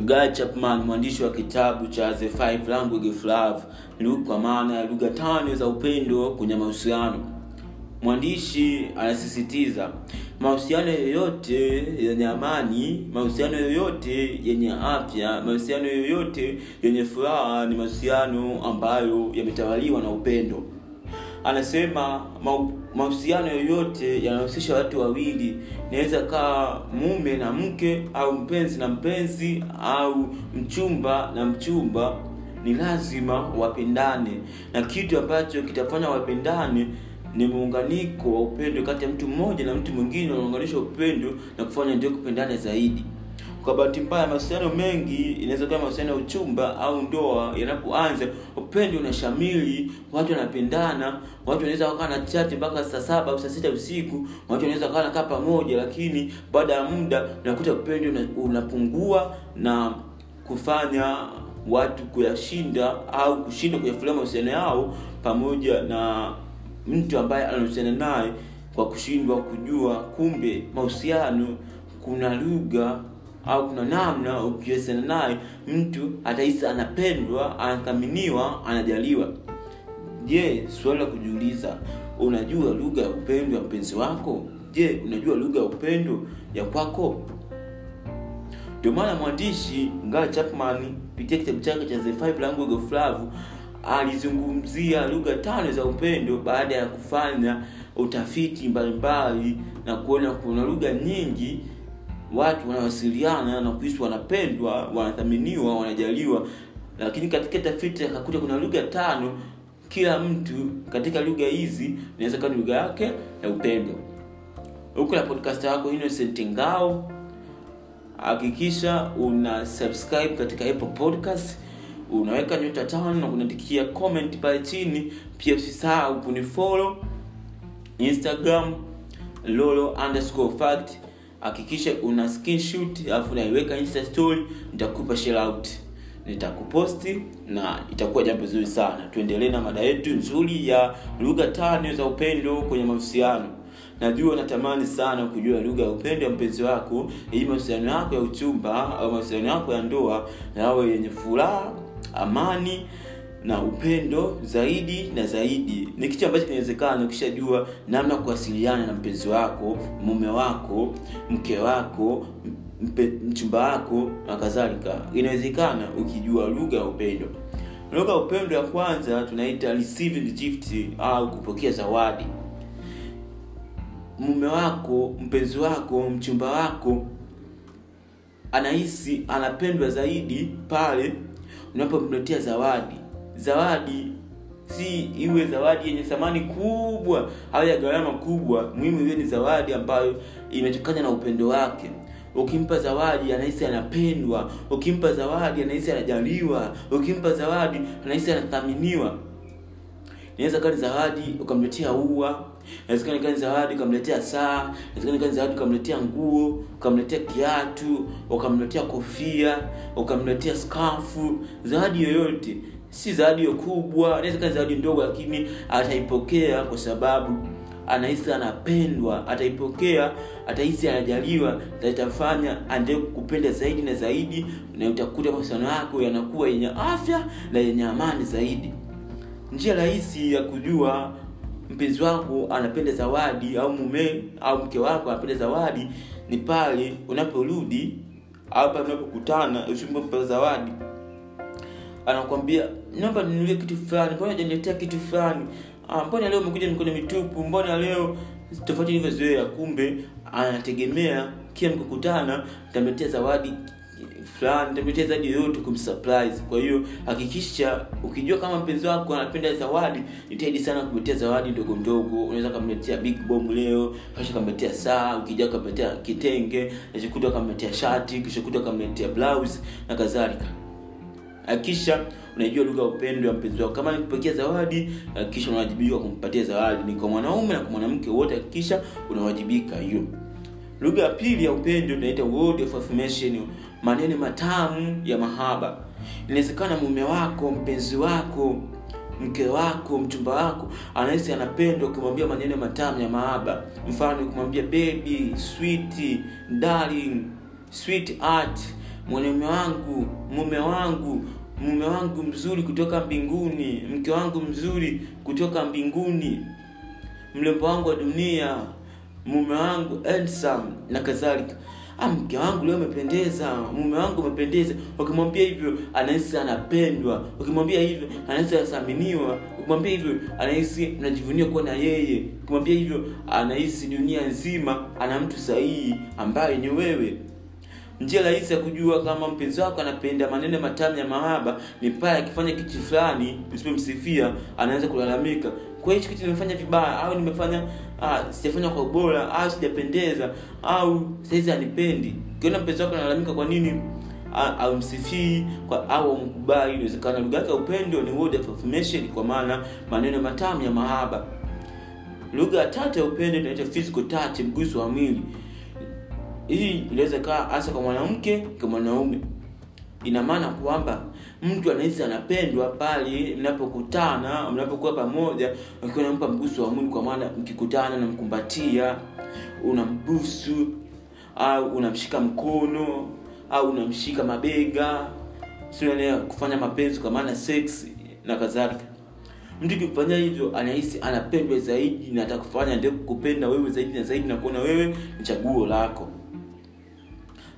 Guy Chapman mwandishi wa kitabu cha The Five Language of Love, kwa maana ya lugha tano za upendo kwenye mahusiano. Mwandishi anasisitiza mahusiano yoyote yenye amani, mahusiano yoyote yenye afya, mahusiano yoyote yenye furaha ni mahusiano ambayo yametawaliwa na upendo. Anasema mahusiano yoyote yanahusisha watu wawili, inaweza kaa mume na mke au mpenzi na mpenzi au mchumba na mchumba, ni lazima wapendane, na kitu ambacho kitafanya wapendane ni muunganiko wa upendo kati ya mtu mmoja na mtu mwingine, unaunganisha upendo na kufanya ndio kupendana zaidi. Kwa bahati mbaya, mahusiano mengi inaweza kuwa mahusiano ya uchumba au ndoa, yanapoanza upendo unashamili, watu wanapendana, watu wanaweza wakaa na chati mpaka saa saba au saa sita usiku, watu wanaweza wakaa nakaa pamoja, lakini baada ya muda unakuta upendo unapungua na kufanya watu kuyashinda au kushindwa kuyafulia mahusiano yao pamoja na mtu ambaye anahusiana naye kwa kushindwa kujua kumbe mahusiano kuna lugha au kuna namna ukiwasiliana naye mtu atahisi anapendwa, anathaminiwa, anajaliwa. Je, suala la kujiuliza, unajua lugha ya upendo ya mpenzi wako? Je, unajua lugha ya upendo ya kwako? Ndio maana mwandishi ngaa Chapman kupitia kitabu chake cha The Five Language of Love alizungumzia lugha tano za upendo baada ya kufanya utafiti mbalimbali na kuona kuna lugha nyingi watu wanawasiliana na kuhisi wanapendwa, wanathaminiwa, wanajaliwa. Lakini katika tafiti akakuta kuna lugha tano, kila mtu katika lugha hizi inaweza kuwa ni lugha yake ya upendo. huku na podcast yako Innocent Ngao, hakikisha una subscribe katika Apple Podcast, unaweka nyota tano na kunaandikia comment pale chini. Pia usisahau kunifollow Instagram lolo underscore fact hakikisha una screenshot alafu naiweka insta story, nitakupa share out, nitakuposti na itakuwa jambo zuri sana. Tuendelee na mada yetu nzuri ya lugha tano za upendo kwenye mahusiano. Najua natamani sana kujua lugha ya upendo ya mpenzi wako, ili mahusiano yako ya uchumba au mahusiano yako ya ndoa yawe yenye furaha, amani na upendo zaidi na zaidi. Ni kitu ambacho kinawezekana ukishajua namna kuwasiliana na mpenzi wako, mume wako, mke wako, mpe, mchumba wako na kadhalika. Inawezekana ukijua lugha ya upendo. Lugha ya upendo ya kwanza tunaita receiving gift au kupokea zawadi. Mume wako, mpenzi wako, mchumba wako anahisi anapendwa zaidi pale unapomletea zawadi zawadi. Si iwe zawadi yenye thamani kubwa au ya gharama kubwa. Muhimu iwe ni zawadi ambayo imetokana na upendo wake. Ukimpa zawadi anahisi anapendwa. Ukimpa zawadi anahisi anajaliwa. Ukimpa zawadi anahisi anathaminiwa. Inaweza kuwa ni zawadi ukamletea ua. Inawezekana zawadi ukamletea saa. Inawezekana zawadi ukamletea nguo. Ukamletea kiatu. Ukamletea kofia. Ukamletea skafu. Zawadi yoyote si zawadi kubwa anaweza kuwa zawadi ndogo lakini ataipokea kwa sababu anahisi anapendwa ataipokea atahisi anajaliwa na itafanya aendelee kukupenda zaidi na zaidi na utakuta mahusiano yako yanakuwa yenye afya na yenye amani zaidi. Njia rahisi ya kujua mpenzi wako anapenda zawadi au mume au mke wako anapenda zawadi ni pale unaporudi au pale unapokutana usimpe zawadi anakwambia naomba ninunulie kitu fulani mbona hujaniletea kitu fulani? Ah, mbona leo umekuja mikono mitupu? Mbona leo tofauti ilivyozoea kumbe anategemea kila mkukutana tamletea zawadi fulani tamletea zawadi yoyote kumsurprise. Kwa hiyo hakikisha ukijua kama mpenzi wako anapenda zawadi jitahidi sana kumletea zawadi ndogo ndogo. Unaweza kamletea big bomb leo kisha kamletea saa ukija kamletea kitenge kisha kamletea shati kishakuta kamletea blouse na kadhalika hakikisha unajua lugha ya upendo ya mpenzi wako. Kama nikupokea zawadi hakikisha unawajibika kumpatia zawadi. Ni kwa mwanaume na kwa mwanamke wote hakikisha unawajibika. Hiyo. Lugha ya pili ya upendo tunaita word of affirmation. Maneno matamu ya mahaba. Inawezekana mume wako mpenzi wako mke wako mchumba wako anahisi anapendwa ukimwambia maneno matamu ya mahaba. Mfano ukimwambia baby sweet darling sweet art mwanaume wangu mume wangu mume wangu mzuri kutoka mbinguni mke wangu mzuri kutoka mbinguni mlembo wangu wa dunia mume wangu handsome na kadhalika. Ah, mke wangu leo umependeza mume wangu umependeza. Ukimwambia hivyo anahisi anapendwa. Ukimwambia hivyo anahisi anathaminiwa. Ukimwambia hivyo anahisi unajivunia kuwa na yeye. Ukimwambia hivyo anahisi dunia nzima ana mtu sahihi ambaye ni wewe njia rahisi ya kujua kama mpenzi wako anapenda maneno matamu ya mahaba ni pale akifanya kitu fulani usipomsifia anaanza kulalamika. Kwa hichi kitu nimefanya vibaya au nimefanya ah, sijafanya kwa ubora au sijapendeza au saizi anipendi ukiona mpenzi wako analalamika kwa nini amsifii au amkubali inawezekana lugha yake ya upendo ni word of affirmation kwa maana maneno matamu ya mahaba. Lugha ya tatu ya upendo inaitwa physical touch mguso wa mwili hii inaweza kaa hasa kwa mwanamke kwa mwanaume. Ina maana kwamba mtu anahisi anapendwa pale mnapokutana mnapokuwa pamoja akiwa nampa mguso wa mwili kwa maana mkikutana namkumbatia unambusu au unamshika mkono au unamshika mabega sio kufanya mapenzi kwa maana sex na kadhalika. Mtu kifanya hivyo anahisi anapendwa zaidi na atakufanya ndio kupenda wewe zaidi na zaidi na kuona wewe ni chaguo lako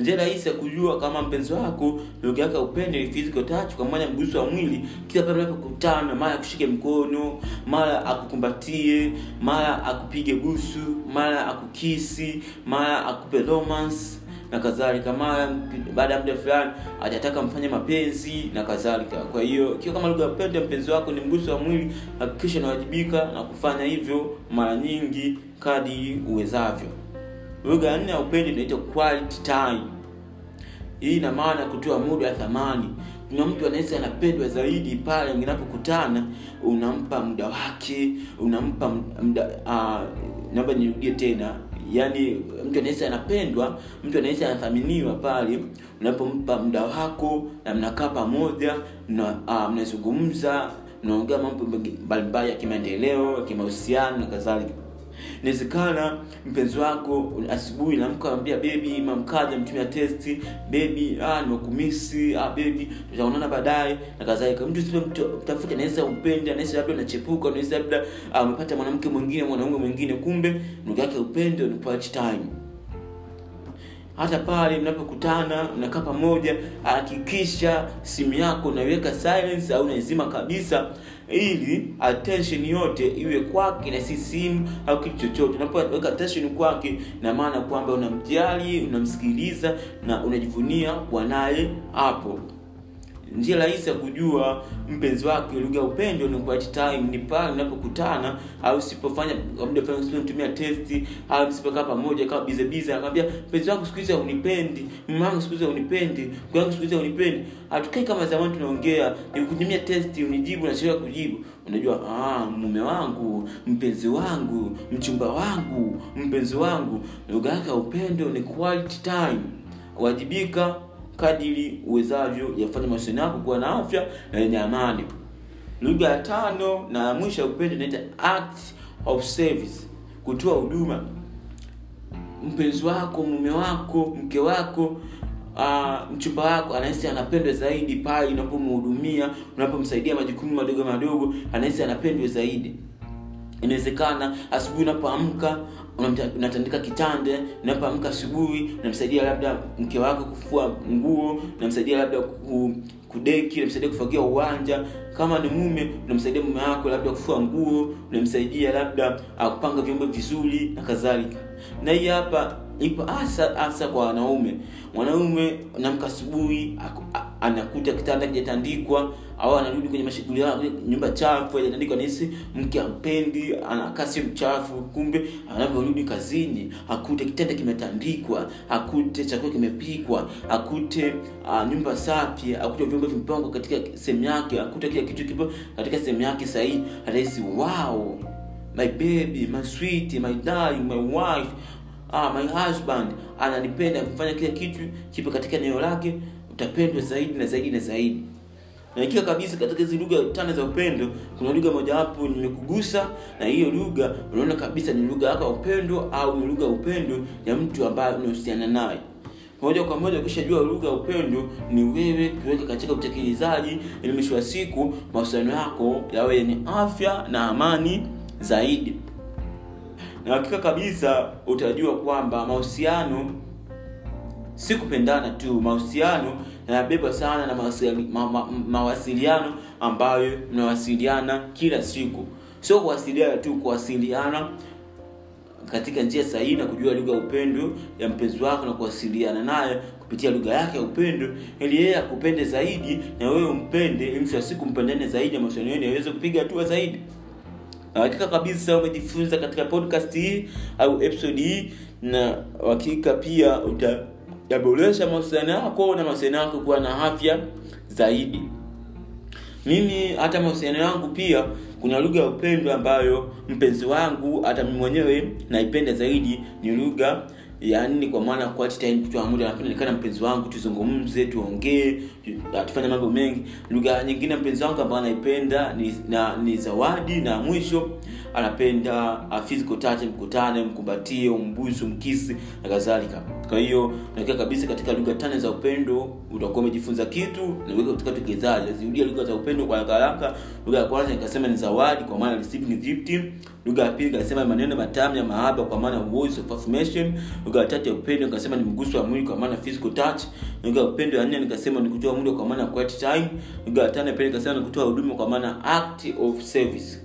njia rahisi ya kujua kama mpenzi wako lugha yake ya upendo ni physical touch kwa maana mguso wa mwili kila pale unapokutana mara akushike mkono mara akukumbatie mara akupige busu mara akukisi mara akupe romance na kadhalika. Mara baada ya muda fulani atataka mfanye mapenzi na kadhalika. Kwa hiyo ikiwa kama lugha upendo mpenzi wako ni mguso wa mwili hakikisha unawajibika na kufanya hivyo mara nyingi kadi uwezavyo lugha ya nne ya upendo inaitwa quality time. Hii ina maana kutoa muda wa thamani. Kuna mtu anaweza anapendwa zaidi pale mnapokutana unampa muda wake unampa muda uh, naomba nirudie tena. Yaani mtu anaweza anapendwa mtu anaweza anathaminiwa pale unapompa muda wako na mnakaa pamoja mnazungumza uh, mnaongea mambo mbalimbali ya kimaendeleo ya kimahusiano na kadhalika inawezekana mpenzi wako asubuhi namka ambia bebi mamkaja mtumia testi bebi ah, nimekumisi ah, bebi tutaonana baadaye. Na kadhalika mtu mtafuta anaweza upende anaweza labda unachepuka unaweza labda umepata uh, mwanamke mwingine mwanaume mwingine kumbe ndugu yake upende ni time. Hata pale mnapokutana mnakaa pamoja hakikisha simu yako unaiweka silence au unaizima kabisa ili attention yote iwe kwake na si simu au kitu chochote. Unapoweka attention kwake na maana kwamba unamjali unamsikiliza na unajivunia kuwa naye hapo njia rahisi ya kujua mpenzi wake lugha ya upendo ni time ni pale unapokutana au usipofanya labda fulani usipotumia testi au msipokaa pamoja kama bize bize mpenzi wangu siku hizi haunipendi mume wangu siku hizi haunipendi mke wangu siku hizi haunipendi. Hatukai kama zamani tunaongea nikutumia testi unijibu nachelewa kujibu. Unajua ah, mume wangu mpenzi wangu mchumba wangu mpenzi wangu lugha yake ya upendo ni quality time. Wajibika kadiri uwezavyo yafanya mahusiano yako kuwa na afya na yenye amani. Lugha ya tano na mwisho ya upendo inaita act of service kutoa huduma. Mpenzi wako mume wako mke wako uh, mchumba wako anahisi anapendwa zaidi pale unapomhudumia unapomsaidia majukumu madogo madogo anahisi anapendwa zaidi. Inawezekana asubuhi unapoamka unatandika kitanda unapoamka asubuhi unamsaidia labda mke wako kufua nguo unamsaidia labda kudeki unamsaidia kufagia uwanja. Kama ni mume unamsaidia mume wako labda kufua nguo unamsaidia labda kupanga vyombo vizuri na kadhalika. Na hii hapa ipo hasa hasa kwa wanaume. Mwanaume namka asubuhi anakuta kitanda kijatandikwa au anarudi kwenye mashughuli nyumba chafu haijatandikwa nahisi mke ampendi anakaa mchafu kumbe anavyorudi kazini akute kitanda kimetandikwa akute chakula kimepikwa akute uh, nyumba safi akute vyombo vimepangwa katika sehemu yake akute kila kitu kipo katika sehemu yake sahii anahisi wow my baby my sweet my darling my wife ah, my husband ananipenda kufanya kila kitu kipo katika eneo lake utapendwa zaidi na zaidi na zaidi. Na kabisa katika hizi lugha tano za upendo kuna lugha mojawapo nimekugusa na hiyo lugha unaona kabisa ni lugha yako ya upendo au ni lugha ya upendo ya mtu ambaye unahusiana naye. Moja kwa moja ukishajua lugha ya upendo ni wewe kuweka katika utekelezaji ili mwisho wa siku mahusiano yako yawe yenye afya na amani zaidi. Na hakika kabisa utajua kwamba mahusiano si kupendana tu mahusiano yanabebwa sana na mawasiliano, ma, ma, mawasiliano ambayo mnawasiliana kila siku. Sio kuwasiliana tu kuwasiliana katika njia sahihi na kujua lugha ya upendo ya mpenzi wako na kuwasiliana naye kupitia lugha yake ya upendo ili yeye akupende zaidi na wewe umpende ili mwisho mpendane zaidi na mahusiano yenu yaweze kupiga hatua zaidi. Hakika kabisa umejifunza katika podcast hii au episode hii na hakika pia utayaboresha mahusiano yako na mahusiano yako kuwa na afya zaidi. Mimi hata mahusiano yangu pia kuna lugha ya upendo ambayo mpenzi wangu hata mimi mwenyewe naipenda zaidi. Ni lugha yaani kwa maana quality time mpenzi wangu tuzungumze tuongee tufanye mambo mengi. Lugha nyingine mpenzi wangu ambayo anaipenda ni, na, ni zawadi na mwisho anapenda uh, physical touch mkutane mkumbatie umbusu mkisi na kadhalika. Kwa hiyo nakia kabisa katika lugha tane za upendo utakuwa umejifunza kitu naweka katika utekelezaji zirudia lugha za upendo kwa haraka lugha ya kwanza nikasema ni zawadi kwa maana receiving gift. Lugha ya pili nikasema maneno matamu ya mahaba kwa maana voice of affirmation. Lugha ya tatu ya upendo nikasema ni mguso wa mwili kwa maana physical touch. Lugha ya upendo ya nne nikasema ni kutoa muda kwa maana quiet time. Lugha ya tano pia nikasema ni kutoa huduma kwa maana act of service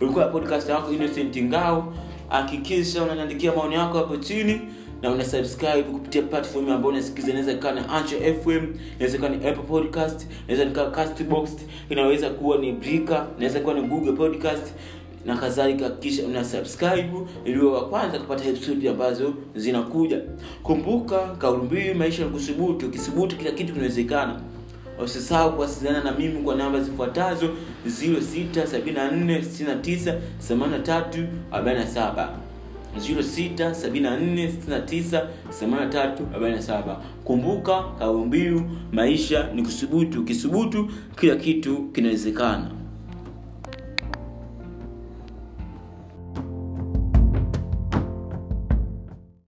ulikuwa podcast yako innocent ngao. Hakikisha unaniandikia maoni yako hapo chini na una subscribe kupitia platform ambayo unasikiza inaweza ikawa ni ancho FM inaweza ikawa ni Apple Podcast inaweza ikawa Castbox inaweza kuwa ni brika inaweza kuwa ni Google Podcast na kadhalika. Kisha una subscribe iliyo wa kwanza kupata episodi ambazo zinakuja. Kumbuka kauli maisha ya kusubutu ukisubutu kila kitu kinawezekana usisahau kuwasiliana na mimi kwa namba zifuatazo 0674698347 0674698347 kumbuka kauli mbiu maisha ni kusubutu. Ukisubutu kila kitu kinawezekana